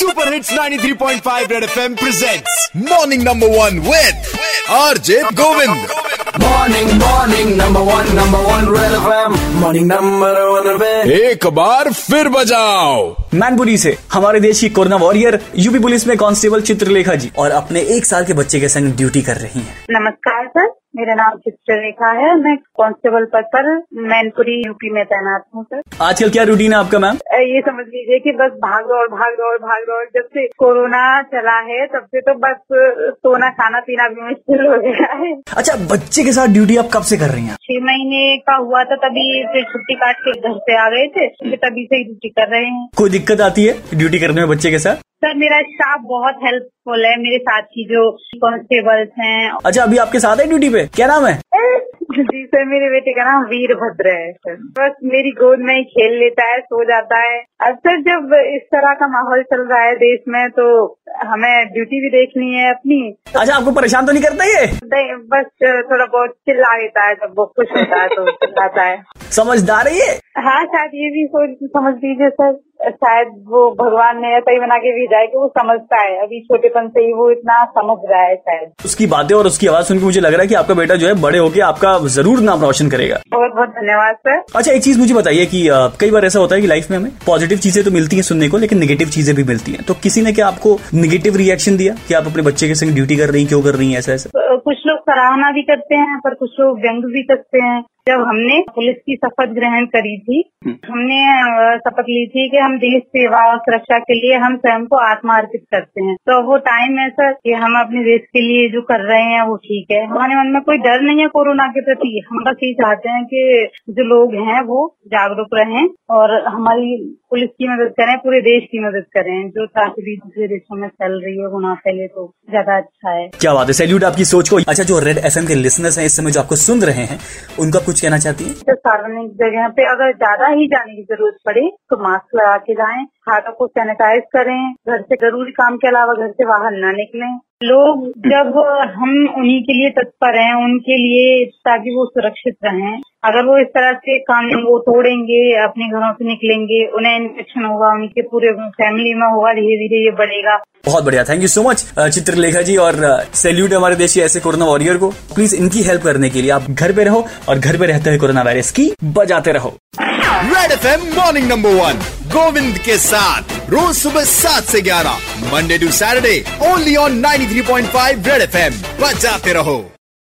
Super hits 93.5 red FM presents morning number one with RJ Govind Morning, morning, number one, number one, Red FM. Morning, number one, Red एक बार फिर बजाओ। मैनपुरी से हमारे देश की corona warrior UP police में constable Chitralekha ji और अपने एक साल के बच्चे के संग ड्यूटी कर रही हैं। नमस्कार। सर मेरा नाम चित्ररेखा है। मैं कांस्टेबल पद पर मैनपुरी यूपी में तैनात हूँ सर। आजकल क्या रूटीन है आपका मैम ये समझ लीजिए कि बस भाग दौड़ भाग दौड़ भाग दौड़। जब से कोरोना चला है तब से तो बस सोना खाना पीना भी मुश्किल हो गया है। अच्छा बच्चे के साथ ड्यूटी आप कब से कर रही हैं? छह महीने का हुआ था तभी फिर छुट्टी काट के घर से आ गए थे तभी से ही ड्यूटी कर रहे हैं। कोई दिक्कत आती है ड्यूटी करने में बच्चे के साथ? सर मेरा स्टाफ बहुत हेल्पफुल है मेरे साथ की जो कांस्टेबल्स हैं। अच्छा अभी आपके साथ है ड्यूटी पे? क्या नाम है? जी सर मेरे बेटे का नाम वीरभद्र है सर। बस मेरी गोद में ही खेल लेता है सो जाता है। अब सर जब इस तरह का माहौल चल रहा है देश में तो हमें ड्यूटी भी देखनी है अपनी। अच्छा आपको परेशान तो नहीं करता ये? नहीं, बस थोड़ा बहुत चिल्ला देता है जब वो खुश होता है तो चिल्लाता है। समझदार है ये? हाँ शायद ये भी सोच समझ लीजिए सर। शायद वो भगवान ने ऐसा ही बना के भेजा है कि वो समझता है। अभी छोटेपन से ही वो इतना समझ रहा है शायद। उसकी बातें और उसकी आवाज़ सुनकर मुझे लग रहा है कि आपका बेटा जो है बड़े होके आपका ज़रूर नाम रोशन करेगा। बहुत बहुत धन्यवाद सर। अच्छा एक चीज़ मुझे बताइए कि कई बार ऐसा होता है कि लाइफ में हमें पॉजिटिव चीज़ें तो मिलती है सुनने को लेकिन निगेटिव चीज़ें भी मिलती है। तो किसी ने क्या आपको निगेटिव रिएक्शन दिया कि आप अपने बच्चे के संग ड्यूटी कर रही क्यों कर रही है ऐसा ऐसा? कुछ लोग सराहना भी करते हैं पर कुछ लोग व्यंग भी करते हैं। जब हमने पुलिस की शपथ ग्रहण करी थी हमने अ, शपथ ली थी कि हम देश सेवा और सुरक्षा के लिए हम स्वयं को आत्मार्पित करते हैं। तो वो टाइम है सर कि हम अपने देश के लिए जो कर रहे हैं वो ठीक है। हमारे मन में कोई डर नहीं है कोरोना के प्रति। हम बस ये चाहते हैं कि जो लोग हैं वो जागरूक रहें और हमारी पुलिस की मदद करें पूरे देश की मदद करें। जो त्रासदी दूसरे देशों में फैल रही है वो ना फैले तो ज़्यादा अच्छा है। क्या बात है? सैल्यूट आपकी सोच को। अच्छा जो रेड एफ़ के लिसनर्स हैं इस समय जो आपको सुन रहे हैं उनका कुछ कहना चाहती है? तो सार्वजनिक जगह पे अगर ज़्यादा ही जाने की ज़रूरत पड़े तो मास्क लगा के जाएँ, हाथों को सैनिटाइज करें, घर से ज़रूरी काम के अलावा घर से बाहर न निकलें। लोग जब हम उन्हीं के लिए तत्पर हैं, उनके लिए ताकि वो सुरक्षित रहें, अगर वो इस तरह से कानून वो तोड़ेंगे, अपने घरों से निकलेंगे, उन्हें इन्फेक्शन होगा, उनके पूरे फैमिली में होगा धीरे धीरे ये बढ़ेगा। बहुत बढ़िया thank you so much Chitralekha ji और सैल्यूट हमारे देश के ऐसे कोरोना वॉरियर को। प्लीज़ इनकी हेल्प करने के लिए आप घर पे रहो और घर पे रहते हुए कोरोना वायरस की बजाते रहो। Red F M morning number one Govind के साथ। रोज सुबह सात से ग्यारह Monday to Saturday only on 93.5 red FM बजाते रहो।